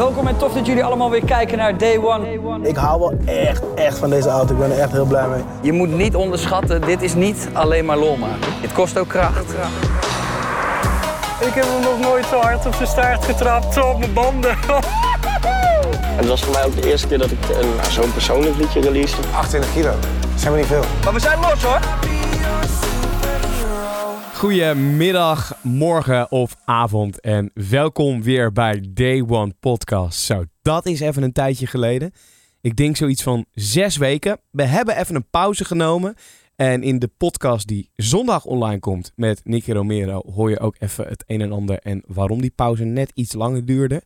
Welkom en tof dat jullie allemaal weer kijken naar Day One. Ik hou wel echt, echt van deze auto. Ik ben er echt heel blij mee. Je moet niet onderschatten, dit is niet alleen maar lol maken. Het kost ook kracht. Ik heb hem nog nooit zo hard op zijn staart getrapt, zo op mijn banden. Het was voor mij ook de eerste keer dat ik een- zo'n persoonlijk liedje release. 28 kilo. Dat zijn we niet veel. Maar we zijn los hoor. Goedemiddag, morgen of avond en welkom weer bij Day One Podcast. Zo, dat is even een tijdje geleden. Ik denk zoiets van zes weken. We hebben even een pauze genomen. En in de podcast die zondag online komt met Nicky Romero hoor je ook even het een en ander en waarom die pauze net iets langer duurde.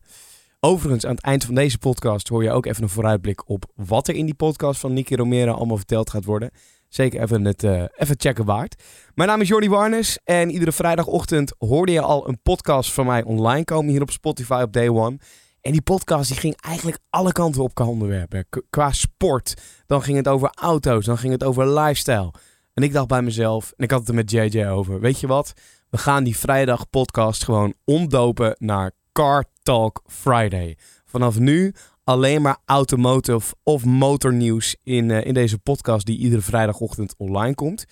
Overigens, aan het eind van deze podcast hoor je ook even een vooruitblik op wat er in die podcast van Nicky Romero allemaal verteld gaat worden. Zeker even het eh, even checken waard. Mijn naam is Jordi Warnes en iedere vrijdagochtend hoorde je al een podcast van mij online komen hier op Spotify op Day One. En die podcast die ging eigenlijk alle kanten op qua onderwerpen. Qua sport, dan ging het over auto's, dan ging het over lifestyle. En ik dacht bij mezelf, en ik had het er met JJ over, weet je wat? We gaan die vrijdag podcast gewoon omdopen naar Car Talk Friday. Vanaf nu alleen maar automotive of motornieuws in, eh, in deze podcast die iedere vrijdagochtend online komt.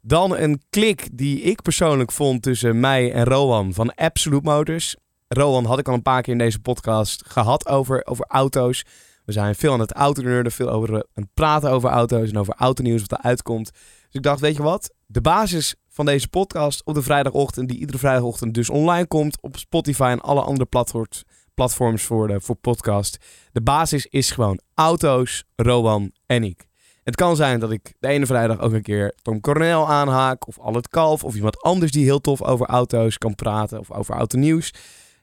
Dan een klik die ik persoonlijk vond tussen mij en Rowan van Absolute Motors. Rowan had ik al een paar keer in deze podcast gehad over, over auto's. We zijn veel aan het autonerden, veel over, eh, aan het praten over auto's en over autonieuws wat eruit komt. Dus ik dacht, weet je wat? De basis van deze podcast op de vrijdagochtend, die iedere vrijdagochtend dus online komt op Spotify en alle andere platforms, platforms voor, de, voor podcast. De basis is gewoon auto's, Rowan en ik. Het kan zijn dat ik de ene vrijdag ook een keer Tom Coronel aanhaak. Of Albert Kalf. Of iemand anders die heel tof over auto's kan praten. Of over autonieuws.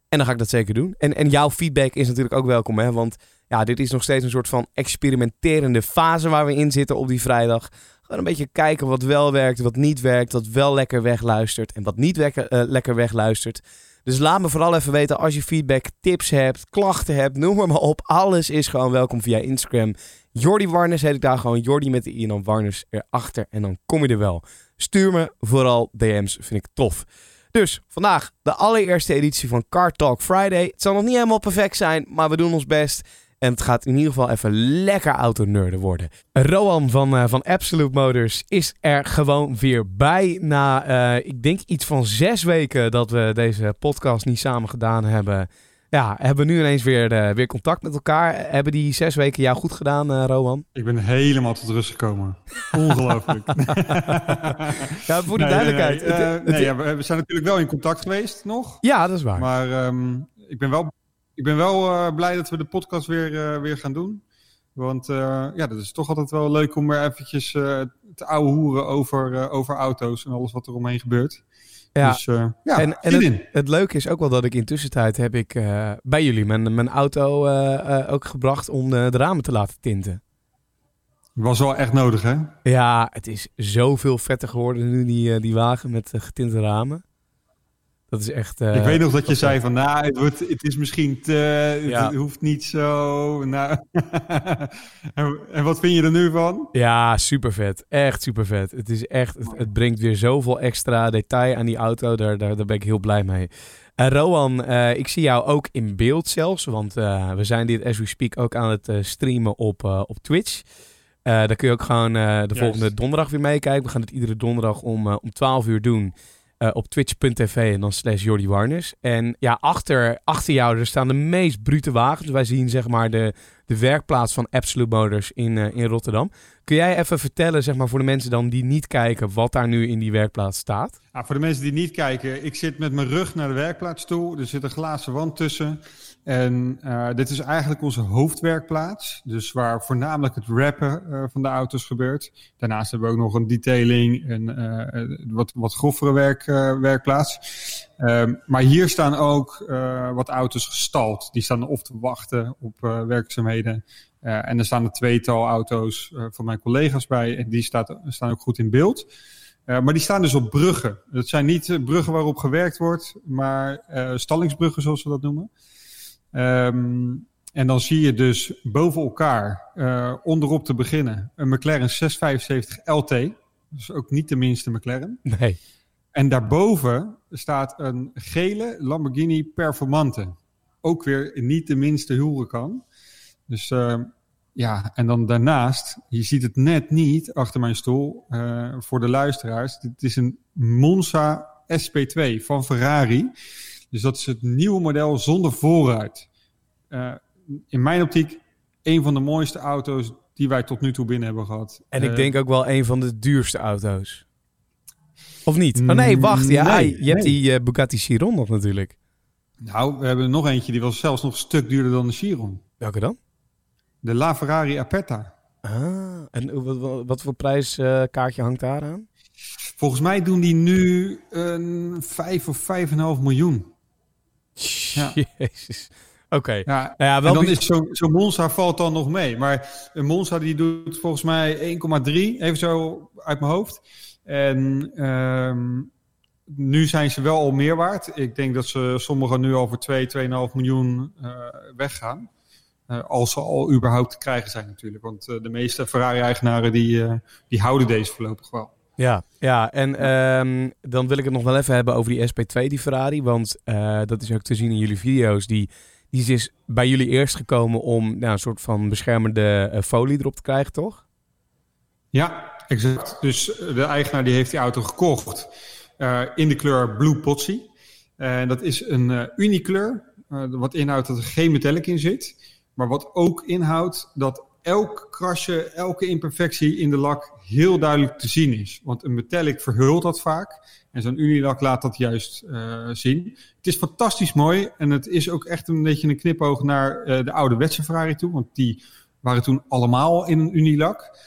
En dan ga ik dat zeker doen. En, en jouw feedback is natuurlijk ook welkom. Hè? Want ja, dit is nog steeds een soort van experimenterende fase waar we in zitten op die vrijdag. Gewoon een beetje kijken wat wel werkt, wat niet werkt. Wat wel lekker wegluistert en wat niet eh, lekker wegluistert. Dus laat me vooral even weten als je feedback, tips hebt, klachten hebt. Noem maar, op. Alles is gewoon welkom via Instagram. Jordi Warners heet ik daar gewoon. Jordi met de i en dan Warners erachter. En dan kom je er wel. Stuur me vooral DM's, vind ik tof. Dus vandaag de allereerste editie van Car Talk Friday. Het zal nog niet helemaal perfect zijn, maar we doen ons best. En het gaat in ieder geval even lekker autonerden worden. Roan van, eh, van Absolute Motors is er gewoon weer bij. Na, eh, ik denk iets van zes weken dat we deze podcast niet samen gedaan hebben. Ja, hebben we nu ineens weer, eh, weer contact met elkaar. Hebben die zes weken jou goed gedaan, eh Roan? Ik ben helemaal tot rust gekomen. Ongelooflijk. Ja, voor de Nee, duidelijkheid. Nee, nee, Het- het- nee, ja, we we zijn natuurlijk wel in contact geweest nog. ja, dat is waar. Maar ehm, ik ben wel, ik ben wel eh, blij dat we de podcast weer, eh, weer gaan doen. Want eh, ja, dat is toch altijd wel leuk om weer eventjes te ouwe hoeren over, over auto's en alles wat er omheen gebeurt. Ja. Dus ja, en en het, leuke is ook wel dat ik in tussentijd heb ik bij jullie mijn, mijn auto ook gebracht om de, de ramen te laten tinten. Was wel echt nodig, hè? Ja, het is zoveel vetter geworden nu, die, die wagen met getinte ramen. Dat is echt... eh, ik weet nog dat je zei van, nou, het, wordt, het is misschien te, het- Ja. het hoeft niet zo. Nou, en, en wat vind je er nu van? Ja, super vet. Echt super vet. Het is echt, het, het brengt weer zoveel extra detail aan die auto. Daar, daar, daar ben ik heel blij mee. En Rowan, eh, ik zie jou ook in beeld zelfs. Want eh, we zijn dit as we speak ook aan het eh, streamen op, eh, op Twitch. Eh daar kun je ook gewoon eh, de volgende donderdag weer meekijken. We gaan het iedere donderdag om, eh, om 12 uur doen. Eh, op twitch.tv en dan slash Jordi Warners. En ja, achter, achter jou er staan de meest brute wagens. Wij zien zeg maar de, de werkplaats van Absolute Motors in, eh, in Rotterdam. Kun jij even vertellen, zeg maar, voor de mensen dan die niet kijken, wat daar nu in die werkplaats staat? Nou, voor de mensen die niet kijken, ik zit met mijn rug naar de werkplaats toe. Er zit een glazen wand tussen. En eh, dit is eigenlijk onze hoofdwerkplaats. Dus waar voornamelijk het rappen eh, van de auto's gebeurt. Daarnaast hebben we ook nog een detailing en eh, wat, wat grovere werk, werkplaats. Ehm, maar hier staan ook wat auto's gestald. Die staan of te wachten op werkzaamheden. Eh, en er staan een tweetal auto's eh, van mijn collega's bij. En die staat, staan ook goed in beeld. Uh, maar die staan dus op bruggen. Dat zijn niet bruggen waarop gewerkt wordt, maar stallingsbruggen zoals we dat noemen. Um, en dan zie je dus boven elkaar, onderop te beginnen, een McLaren 675 LT. Dus ook niet de minste McLaren. Nee. En daarboven staat een gele Lamborghini Performante. ook weer niet de minste huren kan. Dus uh, ja, en dan daarnaast, je ziet het net niet achter mijn stoel uh, voor de luisteraars. Dit is een Monza SP2 van Ferrari. Dus dat is het nieuwe model zonder voorruit. Uh, in mijn optiek een van de mooiste auto's die wij tot nu toe binnen hebben gehad. En ik denk ook wel een van de duurste auto's. Of niet? Oh nee, wacht. Ja, Nee, je hebt die eh, Bugatti Chiron nog natuurlijk. Nou, we hebben er nog eentje die was zelfs nog een stuk duurder dan de Chiron. Welke dan? De La Ferrari Aperta. Ah, en wat, voor prijskaartje hangt daar aan? Volgens mij doen die nu een 5 of 5,5 miljoen. Ja. Jezus. Oké. Ja, Nou ja, en wel dan is zo'n zo Monza valt dan nog mee. Maar een Monza die doet volgens mij 1,3, even zo uit mijn hoofd. En ehm, nu zijn ze wel al meer waard. Ik denk dat ze sommigen nu al voor 2, 2,5 miljoen eh, weggaan. Eh, als ze al überhaupt te krijgen zijn natuurlijk. Want eh, de meeste Ferrari-eigenaren die, eh, die houden deze voorlopig wel. Ja, ja en ehm, dan wil ik het nog wel even hebben over die SP2, die Ferrari. Want dat is ook te zien in jullie video's. Die, die is dus bij jullie eerst gekomen om nou, een soort van beschermende folie erop te krijgen, toch? Ja, exact. Dus de eigenaar die heeft die auto gekocht in de kleur Blue Potsy. En dat is een uniekleur, wat inhoudt dat er geen metallic in zit. Maar wat ook inhoudt dat elk krasje, elke imperfectie in de lak heel duidelijk te zien is. Want een metallic verhult dat vaak. En zo'n unilak laat dat juist eh, zien. Het is fantastisch mooi. En het is ook echt een beetje een knipoog naar eh, de ouderwetse Ferrari toe. Want die waren toen allemaal in een unilak.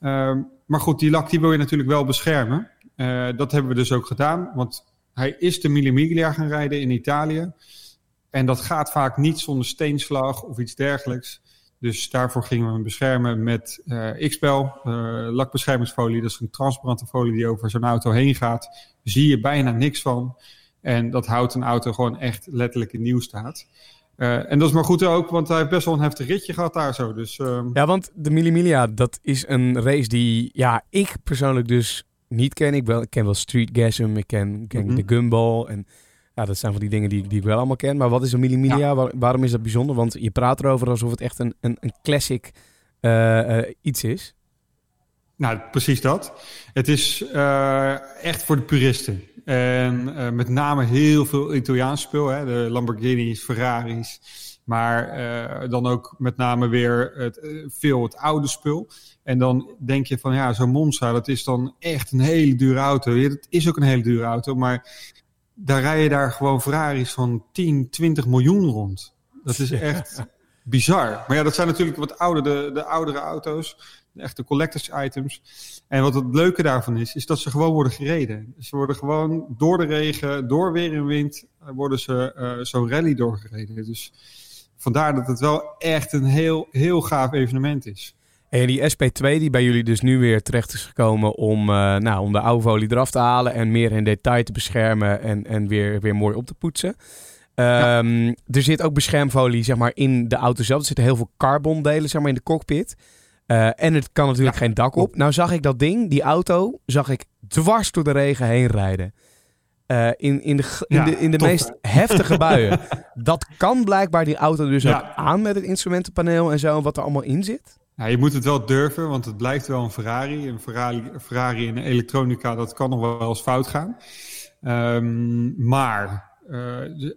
Ehm, maar goed, die lak die wil je natuurlijk wel beschermen. Eh, dat hebben we dus ook gedaan. Want hij is de Mille Miglia gaan rijden in Italië. En dat gaat vaak niet zonder steenslag of iets dergelijks. Dus daarvoor gingen we hem beschermen met eh X-Pel, eh, lakbeschermingsfolie. Dat is een transparante folie die over zo'n auto heen gaat. Zie je bijna niks van. En dat houdt een auto gewoon echt letterlijk in nieuw staat. Eh, en dat is maar goed ook, want hij heeft best wel een heftig ritje gehad daar zo. Dus ehm, Ja, want de Mille Miglia, dat is een race die ja, ik persoonlijk dus niet ken. Ik, wel, ik ken wel Street Gasm, ik ken, ken Mhm. de Gumball. En ja, dat zijn van die dingen die, die ik wel allemaal ken. Maar wat is een? Waar- waarom is dat bijzonder? Want je praat erover alsof het echt een, een, een classic eh, eh, iets is. Nou, precies dat. Het is eh, echt voor de puristen. En met name heel veel Italiaans spul. Hè? De Lamborghinis, Ferraris. Maar dan ook met name weer het, veel het oude spul. En dan denk je van ja, zo'n Monza, dat is dan echt een hele dure auto. Ja, dat is ook een hele dure auto. Maar daar rij je daar gewoon Ferraris van 10, 20 miljoen rond. Dat is echt bizar. Maar ja, dat zijn natuurlijk wat oude, de, de oudere auto's. De echte collectors items. En wat het leuke daarvan is, is dat ze gewoon worden gereden. Ze worden gewoon door de regen, door weer en wind, eh, worden ze eh, zo'n rally doorgereden. Dus vandaar dat het wel echt een heel, heel gaaf evenement is. En die SP2 die bij jullie dus nu weer terecht is gekomen om, eh, nou, om de oude folie eraf te halen en meer in detail te beschermen en, en weer, weer mooi op te poetsen. Ehm, Er zit ook beschermfolie zeg maar, in de auto zelf. Er zitten heel veel carbondelen zeg maar, in de cockpit. Eh, en het kan natuurlijk Ja, geen dak op. Nou zag ik dat ding, die auto, zag ik dwars door de regen heen rijden. Eh, in, in de, in Ja, de, in de tof, meest heftige buien. Dat kan blijkbaar die auto dus ook aan met het instrumentenpaneel en zo, wat er allemaal in zit. Ja, je moet het wel durven, want het blijft wel een Ferrari. Een Ferrari, Ferrari in elektronica, dat kan nog wel eens fout gaan. Ehm, maar eh, de-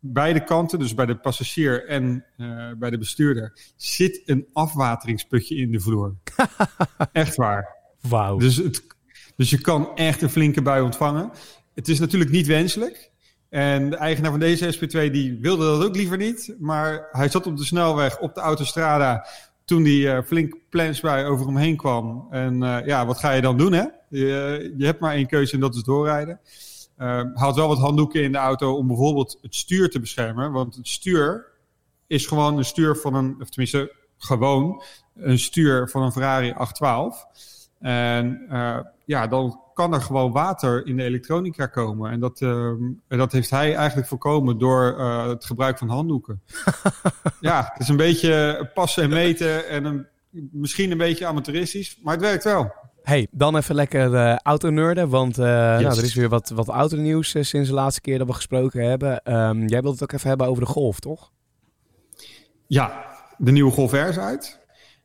beide kanten, dus bij de passagier en eh, bij de bestuurder, zit een afwateringsputje in de vloer. Echt waar. Wauw. Dus, het, dus je kan echt een flinke bui ontvangen. Het is natuurlijk niet wenselijk. En de eigenaar van deze SP2 die wilde dat ook liever niet. Maar hij zat op de snelweg op de autostrada toen die eh, flink plensbui over hem heen kwam. En eh, ja, wat ga je dan doen hè? Je, je hebt maar één keuze en dat is doorrijden. Eh, hij had wel wat handdoeken in de auto om bijvoorbeeld het stuur te beschermen. Want het stuur is gewoon een stuur van een, of tenminste gewoon een stuur van een Ferrari 812. En eh, ja, dan kan er gewoon water in de elektronica komen. En dat, ehm, en dat heeft hij eigenlijk voorkomen door eh, het gebruik van handdoeken. ja, het is een beetje passen en meten en een, misschien een beetje amateuristisch, maar het werkt wel. Hey, dan even lekker eh autonerden, want eh, nou, er is weer wat, wat autonieuws sinds de laatste keer dat we gesproken hebben. Ehm, jij wilt het ook even hebben over de Golf, toch? Ja, de nieuwe Golf R is uit.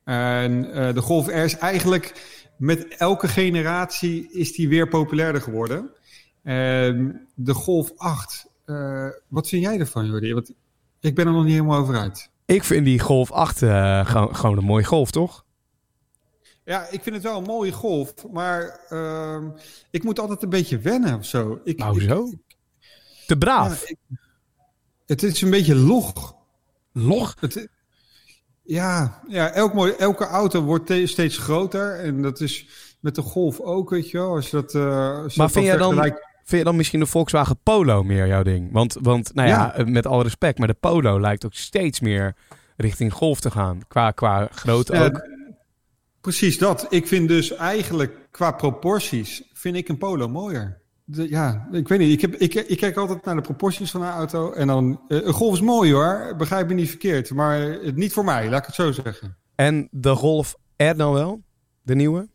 En de Golf R is eigenlijk met elke generatie is die weer populairder geworden. En de Golf 8, eh, wat vind jij ervan, Jordi? Want ik ben er nog niet helemaal over uit. Ik vind die Golf 8 eh, gewoon, gewoon een mooie golf, toch? Ja, ik vind het wel een mooie golf, maar ehm, ik moet altijd een beetje wennen of zo. Ik, Nou, ik- zo? Te braaf. ja, ik- het is een beetje log. Log? Het, ja, ja elk mooi, elke auto wordt te- steeds groter. En dat is met de Golf ook, weet je wel. Als dat, als je Maar dat vind jij dan, vergelijkt- vind je dan misschien de Volkswagen Polo meer jouw ding? Want, want nou ja, Ja. eh, met alle respect, maar de Polo lijkt ook steeds meer richting golf te gaan. Qua, qua grootte ook. Precies dat. Ik vind dus eigenlijk qua proporties, vind ik een Polo mooier. De- ja, ik weet niet. Ik, heb, ik, ik kijk altijd naar de proporties van een auto. En dan, eh, een Golf is mooi hoor, begrijp me niet verkeerd. Maar het niet voor mij, laat ik het zo zeggen. En de Golf R dan wel? De nieuwe?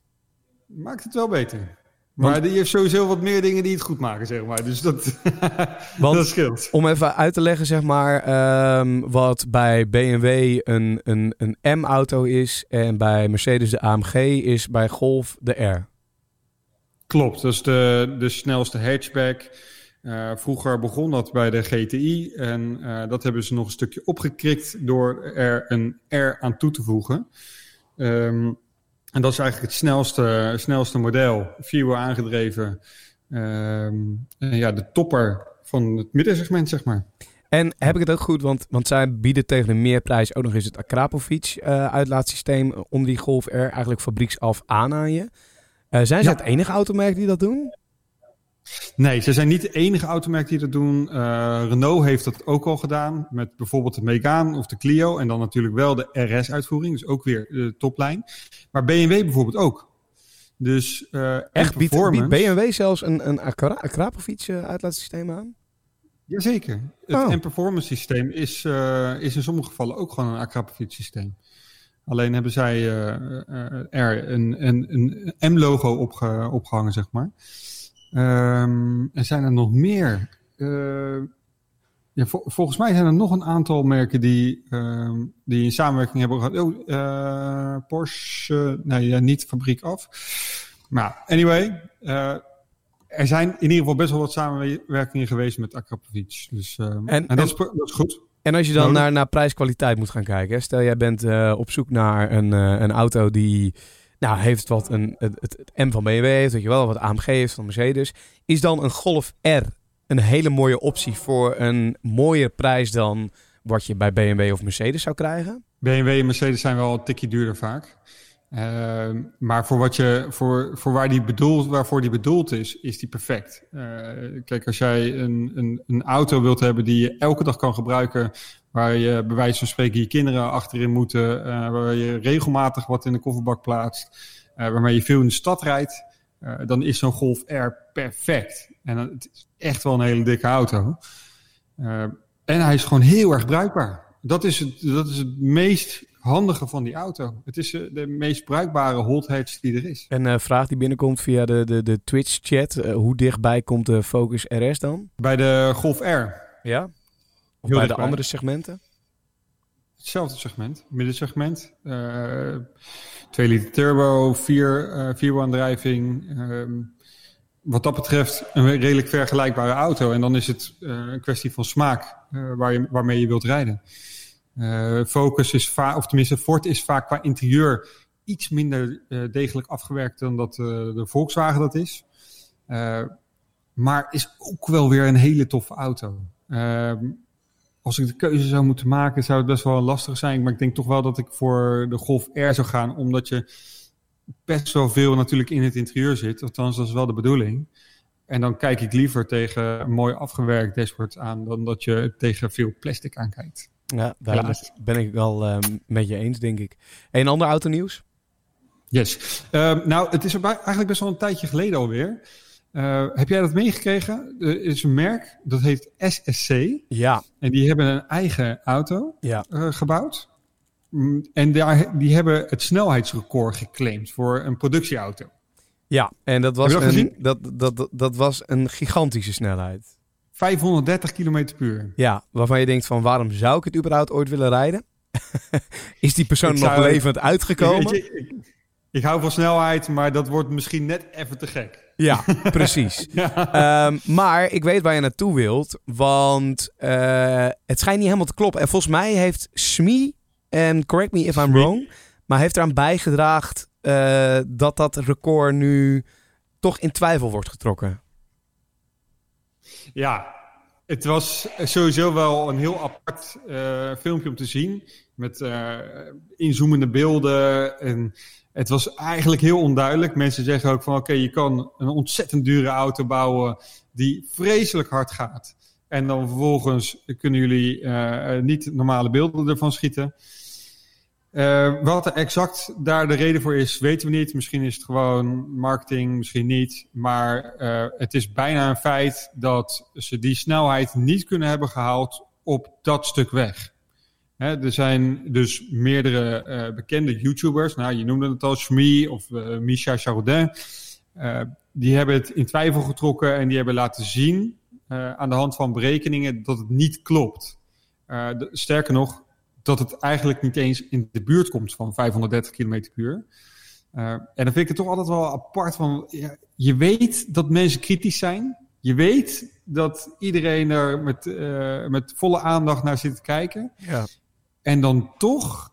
Maakt het wel beter. Maar Want- die heeft sowieso wat meer dingen die het goed maken, zeg maar. Dus dat, Want- dat scheelt. Om even uit te leggen, zeg maar, ehm, wat bij BMW een, een, een M-auto is en bij Mercedes de AMG is bij Golf de R. Klopt, dat is de, de snelste hatchback. Eh, vroeger begon dat bij de GTI en eh, dat hebben ze nog een stukje opgekrikt door er een R aan toe te voegen. Ehm, en dat is eigenlijk het snelste, snelste model, vierwiel aangedreven. Ehm, ja, de topper van het middensegment, zeg maar. En heb ik het ook goed, want, want zij bieden tegen een meerprijs ook nog eens het Akrapovic eh uitlaatsysteem om die Golf R eigenlijk fabrieksaf aan aan je. Eh, zijn ze Ja. het enige automerk die dat doen? Nee, ze zijn niet de enige automerk die dat doen. Eh, Renault heeft dat ook al gedaan met bijvoorbeeld de Megane of de Clio. En dan natuurlijk wel de RS-uitvoering, dus ook weer de toplijn. Maar BMW bijvoorbeeld ook. Dus eh Echt? Biedt, performance. biedt BMW zelfs een, een Akra- Akrapovic uitlaatsysteem aan? Jazeker. Het Oh. M-performance systeem is, is in sommige gevallen ook gewoon een Akrapovic systeem. Alleen hebben zij eh, eh, er een, een, een M-logo opge, opgehangen, zeg maar. Ehm, en zijn er nog meer? Eh, ja, vol- volgens mij zijn er nog een aantal merken die, ehm, die in samenwerking hebben gehad. Oh, Porsche, nee, ja, niet fabriek af. Maar anyway, eh, er zijn in ieder geval best wel wat samenwerkingen geweest met Akrapovic. Dus, ehm, En- en, dat, is, dat is goed. En als je dan naar, naar prijs-kwaliteit moet gaan kijken. Hè? Stel jij bent eh, op zoek naar een, eh, een auto die nou, heeft wat een, het, het, het M van BMW heeft, weet je wel, wat AMG heeft van Mercedes. Is dan een Golf R een hele mooie optie voor een mooier prijs dan wat je bij BMW of Mercedes zou krijgen? BMW en Mercedes zijn wel een tikje duurder vaak. Ehm, maar voor, wat je, voor, voor waar die bedoeld, waarvoor die bedoeld is, is die perfect. Eh, kijk, als jij een, een, een auto wilt hebben die je elke dag kan gebruiken, waar je bij wijze van spreken je kinderen achterin moeten, eh, waar je regelmatig wat in de kofferbak plaatst, eh, waarmee je veel in de stad rijdt, dan is zo'n Golf R perfect. En het is echt wel een hele dikke auto. En hij is gewoon heel erg bruikbaar. Dat is het, dat is het meest handige van die auto. Het is eh, de meest bruikbare hot hatch die er is. Een eh, vraag die binnenkomt via de, de, de Twitch-chat. Eh, hoe dichtbij komt de Focus RS dan? Bij de Golf R, Ja? Of Heel bij de andere segmenten? hetzelfde segment, middensegment. eh 2 liter turbo, 4 eh vierwielaandrijving. Ehm, wat dat betreft een redelijk vergelijkbare auto. En dan is het eh, een kwestie van smaak eh, waar je, waarmee je wilt rijden. Eh, Focus is vaak, of tenminste Ford is vaak qua interieur iets minder eh, degelijk afgewerkt dan dat eh, de Volkswagen dat is. Maar is ook wel weer een hele toffe auto. Ehm, als ik de keuze zou moeten maken, zou het best wel lastig zijn. Maar ik denk toch wel dat ik voor de Golf R zou gaan, omdat je best wel veel natuurlijk in het interieur zit. Althans, dat is wel de bedoeling. En dan kijk ik liever tegen mooi afgewerkt dashboard aan, dan dat je tegen veel plastic aankijkt. Ja, daar ben ik wel eh, met je eens, denk ik. Een ander autonieuws? Yes. Ehm, nou, het is eigenlijk best wel een tijdje geleden alweer. Eh, heb jij dat meegekregen? Er is een merk, dat heet SSC. Ja. En die hebben een eigen auto Ja. eh, gebouwd. Mm, En daar, die hebben het snelheidsrecord geclaimd voor een productieauto. Ja, en dat was, dat een, dat, dat, dat was een gigantische snelheid. 530 km per uur. Ja, waarvan je denkt van waarom zou ik het überhaupt ooit willen rijden? is die persoon Ik nog zou- levend uitgekomen? Ik, ik hou van snelheid, maar dat wordt misschien net even te gek. Ja, precies. Ehm, maar ik weet waar je naartoe wilt, want eh, het schijnt niet helemaal te kloppen. En volgens mij heeft Smee, en correct me if I'm wrong, maar heeft eraan bijgedragen eh, dat dat record nu toch in twijfel wordt getrokken. Ja, het was sowieso wel een heel apart eh, filmpje om te zien. Met eh, inzoomende beelden. En het was eigenlijk heel onduidelijk. Mensen zeggen ook van oké, je kan een ontzettend dure auto bouwen die vreselijk hard gaat. En dan vervolgens kunnen jullie eh, niet normale beelden ervan schieten. Eh, wat er exact daar de reden voor is, weten we niet. Misschien is het gewoon marketing, misschien niet. Maar eh, het is bijna een feit dat ze die snelheid niet kunnen hebben gehaald op dat stuk weg. Hè, er zijn dus meerdere eh, bekende YouTubers. Nou, je noemde het al, Shmi of Misha Chaudin. Eh, die hebben het in twijfel getrokken en die hebben laten zien aan de hand van berekeningen dat het niet klopt. Sterker nog, dat het eigenlijk niet eens in de buurt komt van 530 km per uur. Eh, en dan vind ik het toch altijd wel apart van, ja, je weet dat mensen kritisch zijn. Je weet dat iedereen er met, eh, met volle aandacht naar zit te kijken. Ja. En dan toch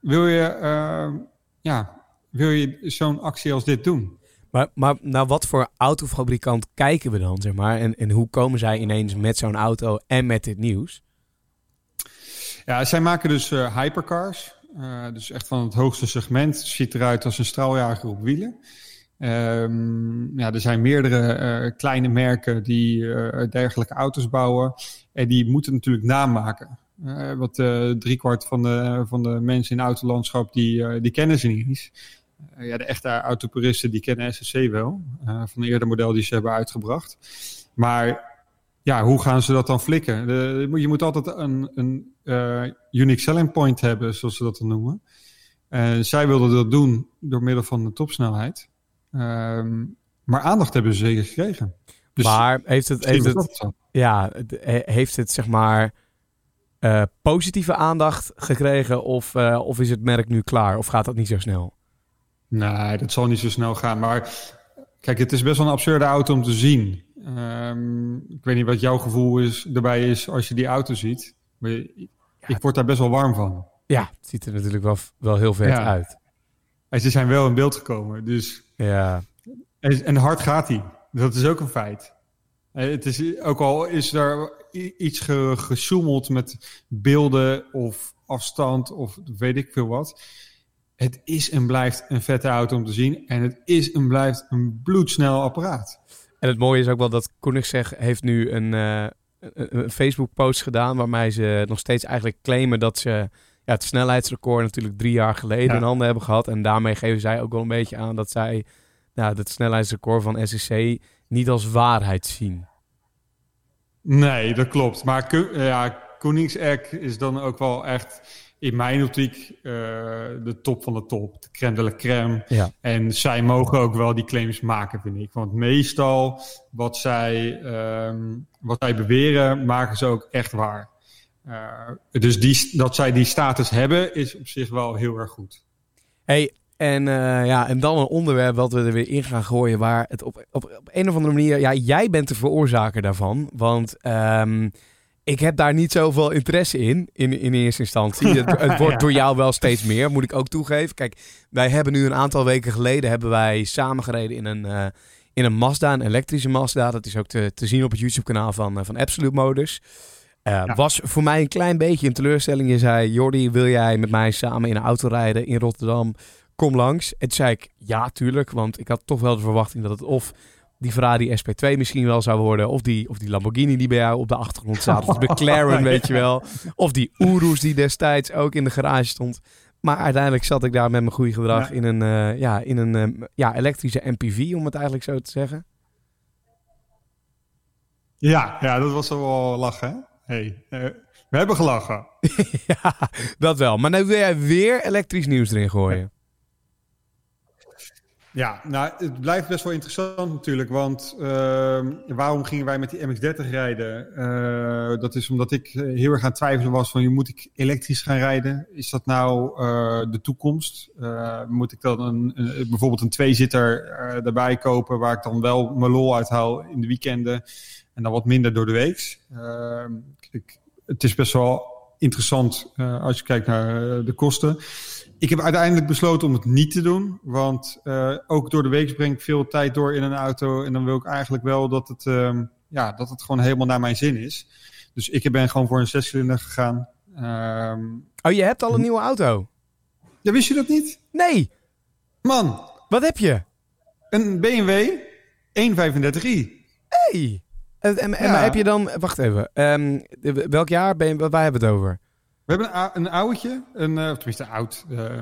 wil je, eh, ja, wil je zo'n actie als dit doen. Maar, maar naar wat voor autofabrikant kijken we dan, zeg maar? En, en hoe komen zij ineens met zo'n auto en met dit nieuws? Ja, zij maken dus eh, hypercars. Eh, dus echt van het hoogste segment. Ziet eruit als een straaljager op wielen. Ehm, ja, er zijn meerdere eh, kleine merken die dergelijke auto's bouwen. En die moeten natuurlijk namaken. Eh want driekwart van de, van de mensen in het autolandschap, die, die kennen ze niet ja, de echte autopuristen, die kennen SSC wel. van de eerder model die ze hebben uitgebracht. Maar ja, hoe gaan ze dat dan flikken? De, je moet altijd een, een eh, unique selling point hebben, zoals ze dat dan noemen. En zij wilden dat doen door middel van de topsnelheid. Ehm, maar aandacht hebben ze zeker gekregen. Dus maar heeft het, heeft het, ja, heeft het zeg maar eh, positieve aandacht gekregen of, eh, of is het merk nu klaar of gaat dat niet zo snel? Nee, dat zal niet zo snel gaan. Maar kijk, het is best wel een absurde auto om te zien. Ehm, ik weet niet wat jouw gevoel is, erbij is als je die auto ziet. Maar ik word daar best wel warm van. Ja, het ziet er natuurlijk wel, wel heel vet Ja. uit. En ze zijn wel in beeld gekomen. Dus Ja, En, en hard gaat hij. Dat is ook een feit. Eh, Het is, ook al is er iets ge, gesjoemeld met beelden of afstand of weet ik veel wat. Het is en blijft een vette auto om te zien. En het is en blijft een bloedsnel apparaat. En het mooie is ook wel dat Koenigsegg heeft nu een, eh, een, een Facebook-post gedaan... waarmee ze nog steeds eigenlijk claimen dat ze ja, het snelheidsrecord natuurlijk drie jaar geleden Ja. in handen hebben gehad. En daarmee geven zij ook wel een beetje aan dat zij ja, het snelheidsrecord van SSC niet als waarheid zien. Nee, dat klopt. Maar ja, Koenigsegg is dan ook wel echt in mijn optiek eh, de top van de top. De crème de la crème. Ja. En zij mogen ook wel die claims maken, vind ik. Want meestal wat zij, ehm, wat zij beweren, maken ze ook echt waar. Eh, dus die, dat zij die status hebben, is op zich wel heel erg goed. Hey, en, eh, ja, en dan een onderwerp wat we er weer in gaan gooien, waar het op, op, op een of andere manier, ja, jij bent de veroorzaker daarvan, want ehm, ik heb daar niet zoveel interesse in, in, in eerste instantie. Het, het wordt door jou wel steeds meer, moet ik ook toegeven. Kijk, wij hebben nu een aantal weken geleden, hebben wij samengereden in een, eh, in een Mazda, een elektrische Mazda. Dat is ook te, te zien op het YouTube kanaal van, eh, van Absolute Motors. Eh, Ja. Was voor mij een klein beetje een teleurstelling. Je zei, Jordi, wil jij met mij samen in een auto rijden in Rotterdam? Kom langs. En toen zei ik, ja, tuurlijk. Want ik had toch wel de verwachting dat het of die Ferrari SP2 misschien wel zou worden. Of die, of die Lamborghini die bij jou op de achtergrond staat. Of de McLaren, weet je wel. Of die Urus die destijds ook in de garage stond. Maar uiteindelijk zat ik daar met mijn goede gedrag Ja. in een, eh, ja, in een eh, ja, elektrische MPV, om het eigenlijk zo te zeggen. Ja, ja dat was wel lachen, hè? Hey, eh, we hebben gelachen. ja, dat wel. Maar nu wil jij weer elektrisch nieuws erin gooien. Ja, nou, het blijft best wel interessant natuurlijk. Want ehm, waarom gingen wij met die MX-30 rijden? Eh, dat is omdat ik eh, heel erg aan het twijfelen was van... moet ik elektrisch gaan rijden? Is dat nou eh, de toekomst? Moet ik dan een, een- bijvoorbeeld een tweezitter daarbij kopen... waar ik dan wel mijn lol uithaal in de weekenden... en dan wat minder door de week? Ehm, het is best wel interessant als je kijkt naar de kosten... Ik heb uiteindelijk besloten om het niet te doen. Want eh, ook door de week breng ik veel tijd door in een auto. En dan wil ik eigenlijk wel dat het, ehm, ja, dat het gewoon helemaal naar mijn zin is. Dus ik ben gewoon voor een zescilinder gegaan. Ehm, Oh, je hebt al een nieuwe auto? ja, wist je dat niet? Nee. Man, Wat heb je? een BMW 135i. Hey. En, en, en Ja. maar heb je dan... Wacht even. Ehm, welk jaar ben je... Waar hebben we het over? We hebben een, ou- een oudje, een, eh, of tenminste oud. eh,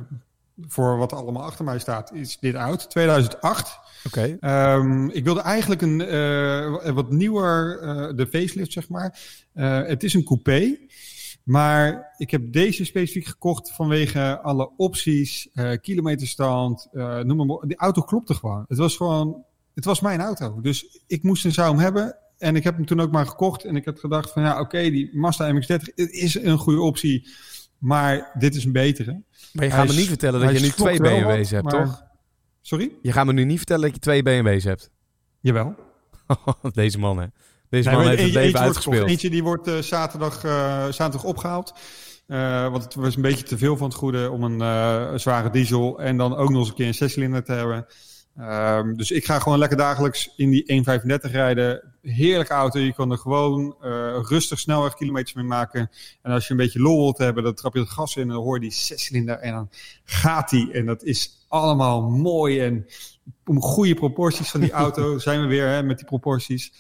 voor wat allemaal achter mij staat, is dit oud. 2008. Oké. Ehm, ik wilde eigenlijk een eh, wat nieuwer, de facelift zeg maar. Het is een coupé, maar ik heb deze specifiek gekocht vanwege alle opties, kilometerstand, noem maar op. Die auto klopte gewoon. Het was gewoon, het was mijn auto. Dus ik moest en zou hem hebben. En ik heb hem toen ook maar gekocht. En ik heb gedacht van ja, oké, die Mazda MX-30 het is een goede optie. Maar dit is een betere. Maar je Hij gaat me niet vertellen dat je nu twee BMW's wat, hebt, maar- toch? Sorry? Je gaat me nu niet vertellen dat je twee BMW's hebt. Jawel. Deze man, hè. Deze Nee, man heeft het leven uitgespeeld. Eentje die wordt eh, zaterdag, eh, zaterdag opgehaald. Eh, want het was een beetje te veel van het goede om een zware diesel en dan ook nog eens een keer een zescilinder te hebben. Ehm, dus ik ga gewoon lekker dagelijks in die 1.35 rijden. Heerlijke auto. Je kan er gewoon eh, rustig snelwegkilometers mee maken. En als je een beetje lol wilt hebben, dan trap je het gas in en dan hoor je die zescilinder en dan gaat die. En dat is allemaal mooi en om goede proporties van die auto zijn we weer hè, met die proporties.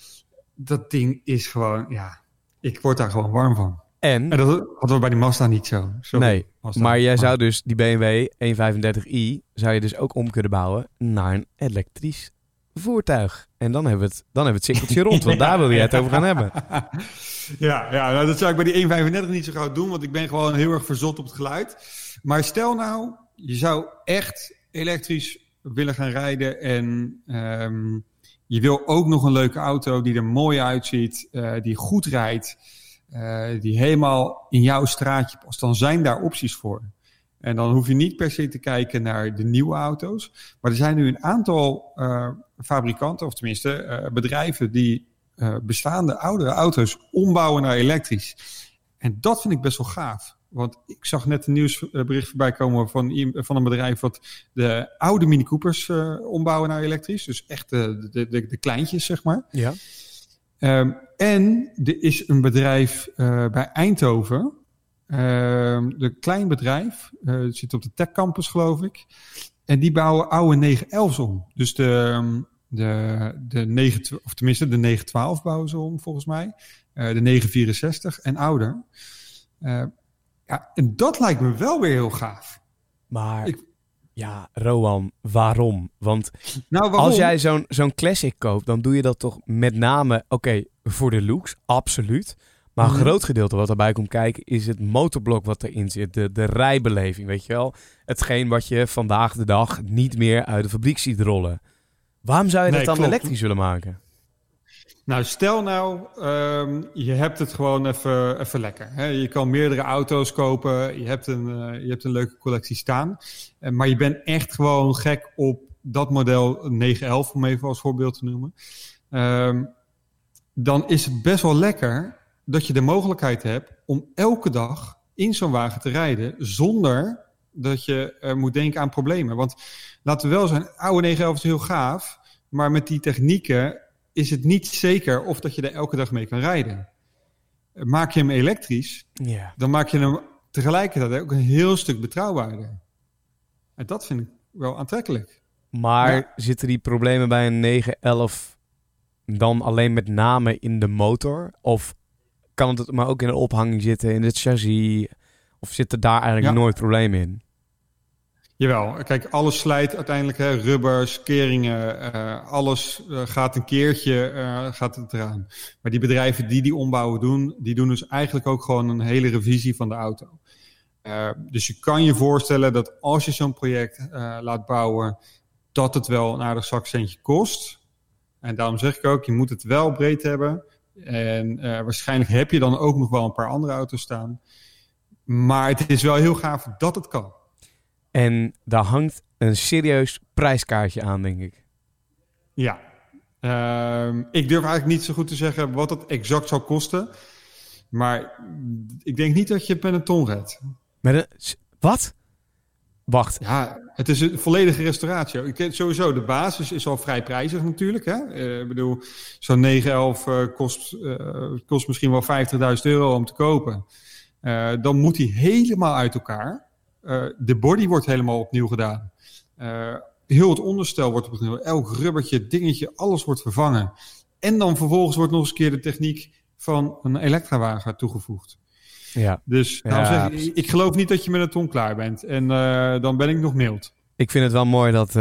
Dat ding is gewoon, ja, ik word daar gewoon warm van. En, En dat hadden we bij die Mazda niet zo. Sorry, nee, Mazda. maar jij zou dus die BMW 135i, zou je dus ook om kunnen bouwen naar een elektrisch voertuig. En dan hebben we het, dan hebben we het cirkeltje rond, want daar wil je het over gaan hebben. Ja, ja nou, dat zou ik bij die 135 niet zo gauw doen, want ik ben gewoon heel erg verzot op het geluid. Maar stel nou, je zou echt elektrisch willen gaan rijden en ehm, je wil ook nog een leuke auto die er mooi uitziet, eh, die goed rijdt, eh, die helemaal in jouw straatje past. Dan zijn daar opties voor. En dan hoef je niet per se te kijken naar de nieuwe auto's. Maar er zijn nu een aantal eh, fabrikanten, of tenminste eh, bedrijven, die eh, bestaande oudere auto's ombouwen naar elektrisch. En dat vind ik best wel gaaf. Want ik zag net een nieuwsbericht voorbij komen van, van een bedrijf wat de oude Mini Coopers ombouwen naar elektrisch. Dus echt de, de, de, de kleintjes, zeg maar. Ja. Ehm, en er is een bedrijf bij Eindhoven. Ehm de klein bedrijf. eh, zit op de Tech Campus, geloof ik. En die bouwen oude 911's om. Dus de, ehm, de, de 9, of tenminste de 912 bouwen ze om, volgens mij. Eh, de 964 en ouder. Eh, ja, en dat lijkt me wel weer heel gaaf. Maar, Ik- ja, Rowan, waarom? Want Nou, waarom? als jij zo'n zo'n classic koopt, dan doe je dat toch met name, oké, voor de looks, absoluut. Maar een Mhm. groot gedeelte wat erbij komt kijken is het motorblok wat erin zit. De, de rijbeleving, weet je wel. Hetgeen wat je vandaag de dag niet meer uit de fabriek ziet rollen. Waarom zou je Nee, dat dan klopt. elektrisch willen maken? Nou, stel nou, ehm, je hebt het gewoon even, even lekker. Hè? Je kan meerdere auto's kopen, je hebt een, eh, je hebt een leuke collectie staan. Eh, maar je bent echt gewoon gek op dat model 911, om even als voorbeeld te noemen. Ehm, dan is het best wel lekker dat je de mogelijkheid hebt om elke dag in zo'n wagen te rijden zonder dat je eh, moet denken aan problemen. Want laten we wel zijn, oude 911 is heel gaaf, maar met die technieken is het niet zeker of dat je er elke dag mee kan rijden. Maak je hem elektrisch, dan maak je hem tegelijkertijd ook een heel stuk betrouwbaarder. En dat vind ik wel aantrekkelijk. Maar Ja. zitten die problemen bij een 911 dan alleen met name in de motor? Of kan het maar ook in de ophanging zitten, in het chassis? Of zit er daar eigenlijk Ja. nooit probleem in? Jawel, kijk, alles slijt uiteindelijk, hè, rubbers, keringen, eh, alles eh, gaat een keertje eh, gaat het eraan. Maar die bedrijven die die ombouwen doen, die doen dus eigenlijk ook gewoon een hele revisie van de auto. Dus je kan je voorstellen dat als je zo'n project laat bouwen, dat het wel een aardig zakcentje kost. En daarom zeg ik ook, je moet het wel breed hebben. En eh, waarschijnlijk heb je dan ook nog wel een paar andere auto's staan. Maar het is wel heel gaaf dat het kan. En daar hangt een serieus prijskaartje aan, denk ik. Ja. Ehm, ik durf eigenlijk niet zo goed te zeggen wat het exact zal kosten. Maar ik denk niet dat je het met een ton redt. Met een... Wat? Wacht. Ja, het is een volledige restauratie. Ik sowieso, de basis is al vrij prijzig natuurlijk. Hè? Eh, ik bedoel, zo'n 911 eh, kost, eh, kost misschien wel 50.000 euro om te kopen. Dan moet hij helemaal uit elkaar. De body wordt helemaal opnieuw gedaan. Heel het onderstel wordt opnieuw. Elk rubbertje, dingetje, alles wordt vervangen. En dan vervolgens wordt nog eens een keer de techniek van een elektrawagen toegevoegd. Ja. Dus nou Ja, zeg, ik, ik geloof niet dat je met een ton klaar bent. En eh, dan ben ik nog mild. Ik vind het wel mooi dat eh,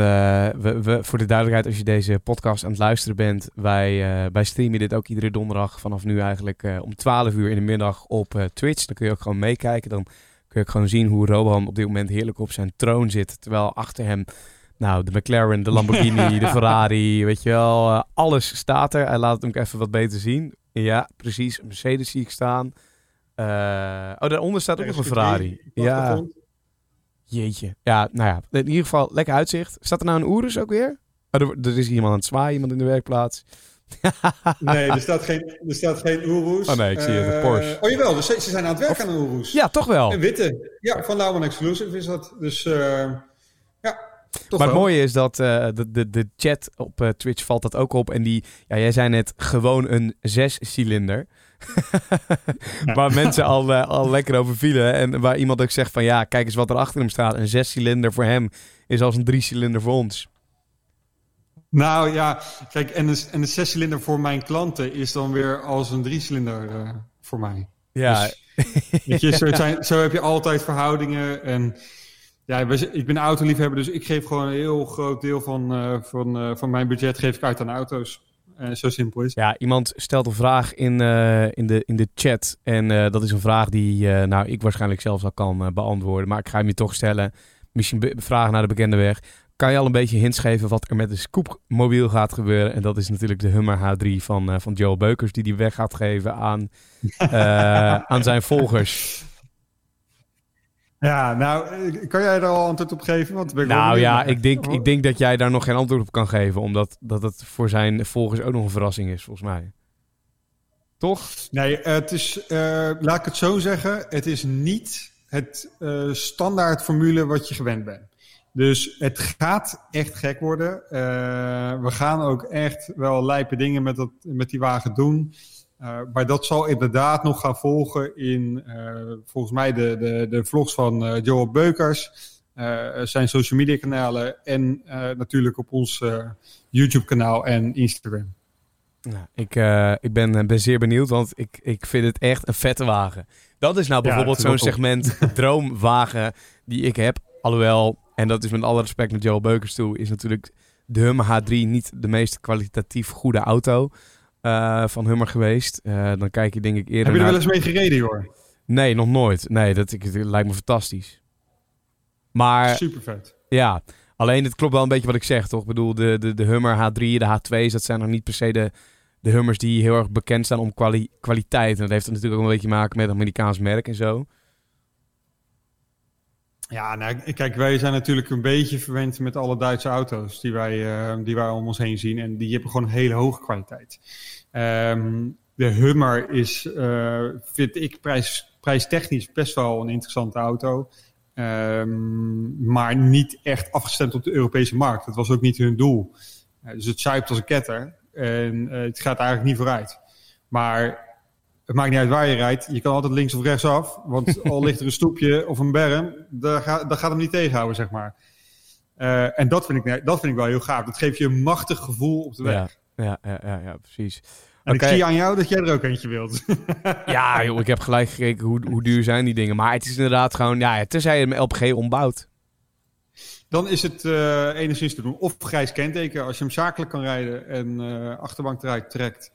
we, we, voor de duidelijkheid, als je deze podcast aan het luisteren bent, wij, eh, wij streamen dit ook iedere donderdag vanaf nu eigenlijk om 12 uur in de middag op Twitch. Dan kun je ook gewoon meekijken. Dan kun je ook gewoon zien hoe Rohan op dit moment heerlijk op zijn troon zit. Terwijl achter hem, nou, de McLaren, de Lamborghini, de Ferrari, weet je wel, alles staat er. Hij laat het ook even wat beter zien. Ja, precies. Mercedes zie ik staan. Eh, oh, daaronder staat ook nog een Ferrari. Ja. Jeetje. Ja, nou ja, in ieder geval lekker uitzicht. Staat er nou een Urus ook weer? Oh, er, er is iemand aan het zwaaien, iemand in de werkplaats. Nee, er staat geen, er staat geen Urus. Oh nee, ik zie het, een Eh, Porsche. Oh jawel, dus ze, ze zijn aan het werk aan een Urus. Ja, toch wel. Een witte. Ja, van Lauman Exclusive is dat. Dus eh, ja, toch maar het wel. mooie is dat de, de, de chat op Twitch valt dat ook op. En die, ja, jij zei net gewoon een zescilinder. waar mensen al, eh, al lekker over vielen. En waar iemand ook zegt van ja, kijk eens wat er achter hem staat. Een zescilinder voor hem is als een driecilinder voor ons. Nou ja, kijk, en een, en een zescilinder voor mijn klanten is dan weer als een driecilinder eh voor mij. Ja, Dus, weet je, zo, zijn, zo heb je altijd verhoudingen. En ja, ik ben autoliefhebber, dus ik geef gewoon een heel groot deel van, eh, van, van mijn budget geef ik uit aan auto's. En zo simpel is. Ja, iemand stelt een vraag in, eh, in, de, in de chat. En eh, dat is een vraag die eh, nou, ik waarschijnlijk zelfs al kan eh, beantwoorden. Maar ik ga hem je toch stellen. Misschien vragen naar de bekende weg. Kan je al een beetje hints geven wat er met de Scoopmobiel gaat gebeuren? En dat is natuurlijk de Hummer H3 van, eh van Joe Beukers. Die die weg gaat geven aan, eh, aan zijn volgers. Ja, nou, kan jij daar al antwoord op geven? Want ben ik Nou ja, ik denk, ik denk dat jij daar nog geen antwoord op kan geven. Omdat dat het voor zijn volgers ook nog een verrassing is, volgens mij. Toch? Nee, het is, eh, laat ik het zo zeggen, het is niet het eh, standaard formule wat je gewend bent. Dus het gaat echt gek worden. Eh, we gaan ook echt wel lijpe dingen met, dat, met die wagen doen. Eh, maar dat zal inderdaad nog gaan volgen in eh, volgens mij de, de, de vlogs van eh Joel Beukers, eh, zijn social media kanalen en eh, natuurlijk op ons eh, YouTube kanaal en Instagram. Nou, ik, eh, ik ben, ben zeer benieuwd, want ik, ik vind het echt een vette wagen. Dat is nou bijvoorbeeld zo'n segment droomwagen die ik heb. Alhoewel, en dat is met alle respect met Joe Beukers toe, is natuurlijk de Hummer H3 niet de meest kwalitatief goede auto eh, van Hummer geweest. Eh, dan kijk je denk ik eerder Heb je er naar... wel eens mee gereden, hoor? Nee, nog nooit. Nee, dat, ik, lijkt me fantastisch. Maar Super vet. ja, alleen het klopt wel een beetje wat ik zeg, toch? Ik bedoel, de, de, de Hummer H3, de H2's, dat zijn nog niet per se de, de Hummers die heel erg bekend staan om kwali- kwaliteit. En dat heeft natuurlijk ook een beetje te maken met het Amerikaans merk en zo. Ja, nou, kijk, wij zijn natuurlijk een beetje verwend met alle Duitse auto's die wij, eh, die wij om ons heen zien. En die hebben gewoon een hele hoge kwaliteit. Ehm, de Hummer is, eh, vind ik, prijs, prijstechnisch best wel een interessante auto. Ehm, maar niet echt afgestemd op de Europese markt. Dat was ook niet hun doel. Eh, dus het zuipt als een ketter. En het gaat eigenlijk niet vooruit. Maar het maakt niet uit waar je rijdt. Je kan altijd links of rechts af. Want al ligt er een stoepje of een berm, daar, ga, daar gaat hem niet tegenhouden, zeg maar. Eh, en dat vind, ik, dat vind ik wel heel gaaf. Dat geeft je een machtig gevoel op de weg. Ja, ja, ja, ja, precies. En ik zie aan jou dat jij er ook eentje wilt. Ja, joh, ik heb gelijk gekeken hoe, hoe duur zijn die dingen. Maar het is inderdaad gewoon, ja, tenzij je hem LPG ombouwt. Dan is het eh, enigszins te doen. Of grijs kenteken. Als je hem zakelijk kan rijden en achterbank trekt, trekt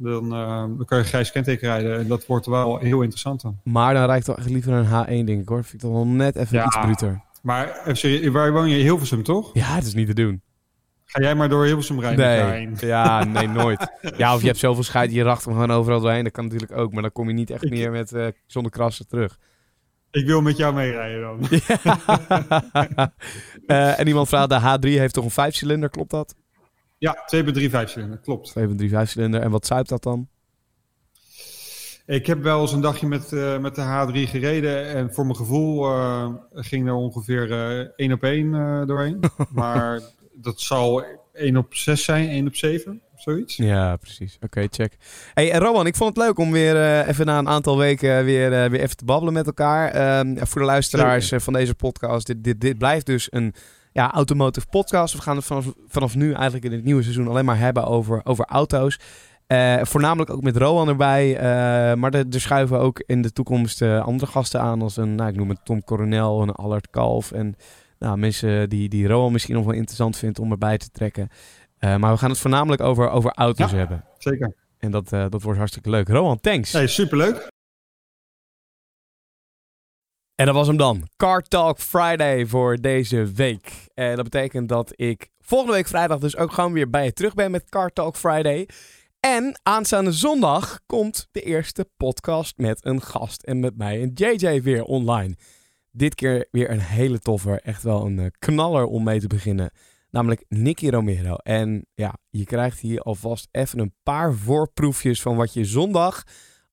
dan, eh, dan kan je grijs kenteken rijden. En dat wordt wel heel interessant dan. Maar dan rijd ik toch echt liever een H1, denk ik hoor. Vind ik toch wel net even Ja. iets bruter. Maar serieus, waar woon je? In Hilversum, toch? Ja, het is niet te doen. Ga jij maar door Hilversum rijden Nee, ja, nee, nooit. Ja, of je hebt zoveel scheid, je racht hem gewoon overal doorheen. Dat kan natuurlijk ook, maar dan kom je niet echt meer met, eh, zonder krassen terug. Ik wil met jou meerijden dan. Eh, en iemand vraagt, de H3 heeft toch een vijfcilinder, klopt dat? Ja, 2.3 vijfcilinder, klopt. 2.3 vijfcilinder. En wat zuipt dat dan? Ik heb wel eens een dagje met, eh, met de H3 gereden en voor mijn gevoel eh, ging er ongeveer eh 1 op 1 eh, doorheen. maar dat zal 1 op 6 zijn, 1 op 7, zoiets. Ja, precies. Oké, check. Hey, en Rowan, ik vond het leuk om weer even na een aantal weken weer, weer even te babbelen met elkaar. Ehm, voor de luisteraars van deze podcast, dit, dit, dit blijft dus een ja, automotive podcast. We gaan het vanaf, vanaf nu eigenlijk in het nieuwe seizoen alleen maar hebben over, over auto's. Eh, voornamelijk ook met Rowan erbij. eh, maar er, schuiven ook in de toekomst eh, andere gasten aan. Als een, nou, ik noem het Tom Coronel, een Allard Kalf. En nou, mensen die, die Rowan misschien nog wel interessant vindt om erbij te trekken. Maar we gaan het voornamelijk over, over auto's Ja. hebben. Zeker. En dat, dat wordt hartstikke leuk. Rowan, thanks. Hey, superleuk. En dat was hem dan. Car Talk Friday voor deze week. En dat betekent dat ik volgende week vrijdag dus ook gewoon weer bij je terug ben met Car Talk Friday. En aanstaande zondag komt de eerste podcast met een gast en met mij en JJ weer online. Dit keer weer een hele toffe, echt wel een eh, knaller om mee te beginnen. Namelijk Nicky Romero. En ja, je krijgt hier alvast even een paar voorproefjes van wat je zondag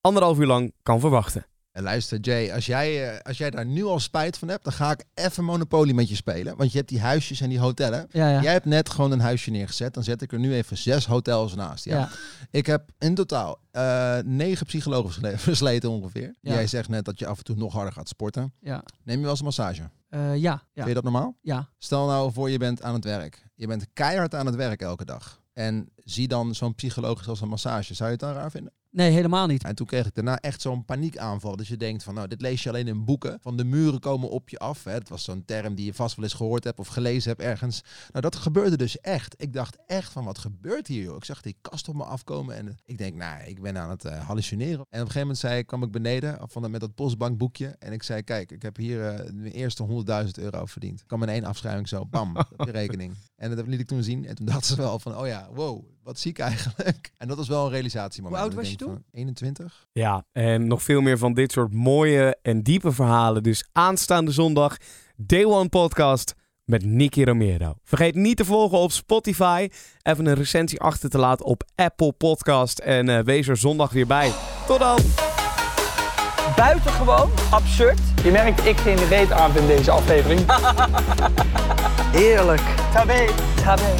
anderhalf uur lang kan verwachten. En luister Jay, als jij, eh, als jij daar nu al spijt van hebt, dan ga ik even Monopoly met je spelen. Want je hebt die huisjes en die hotellen. Ja, ja. Jij hebt net gewoon een huisje neergezet. Dan zet ik er nu even zes hotels naast. Ja. ja. Ik heb in totaal eh, negen psychologen versle- versleten ongeveer. Jij zegt net dat je af en toe nog harder gaat sporten. Ja. Neem je wel eens een massage? Eh, ja. Vind je dat normaal? ja. Stel nou voor je bent aan het werk. Je bent keihard aan het werk elke dag. En zie dan zo'n psycholoog als een massage. Zou je het dan raar vinden? Nee, helemaal niet. En toen kreeg ik daarna echt zo'n paniekaanval. Dat je denkt van, nou, dit lees je alleen in boeken. Van de muren komen op je af. Hè. Dat was zo'n term die je vast wel eens gehoord hebt of gelezen hebt ergens. Nou, dat gebeurde dus echt. Ik dacht echt van, wat gebeurt hier, joh? Ik zag die kast op me afkomen en ik denk, nou, ik ben aan het eh, hallucineren. En op een gegeven moment zei kwam ik beneden van, met dat postbankboekje. En ik zei, kijk, ik heb hier eh, mijn eerste 100.000 euro verdiend. Ik kwam in één afschrijving zo, bam, op de rekening. En dat liet ik toen zien. En toen dachten ze wel van, oh ja, wow, wat ziek eigenlijk. En dat was wel een realisatiemoment. Hoe oud Dat was je van, 21. Ja, en nog veel meer van dit soort mooie en diepe verhalen. Dus aanstaande zondag, Day One Podcast met Nicky Romero. Vergeet niet te volgen op Spotify. Even een recensie achter te laten op Apple Podcast. En eh, wees er zondag weer bij. Tot dan! Buitengewoon absurd. Je merkt, ik geen reet aan in deze aflevering. Heerlijk. Tabé. Tabé.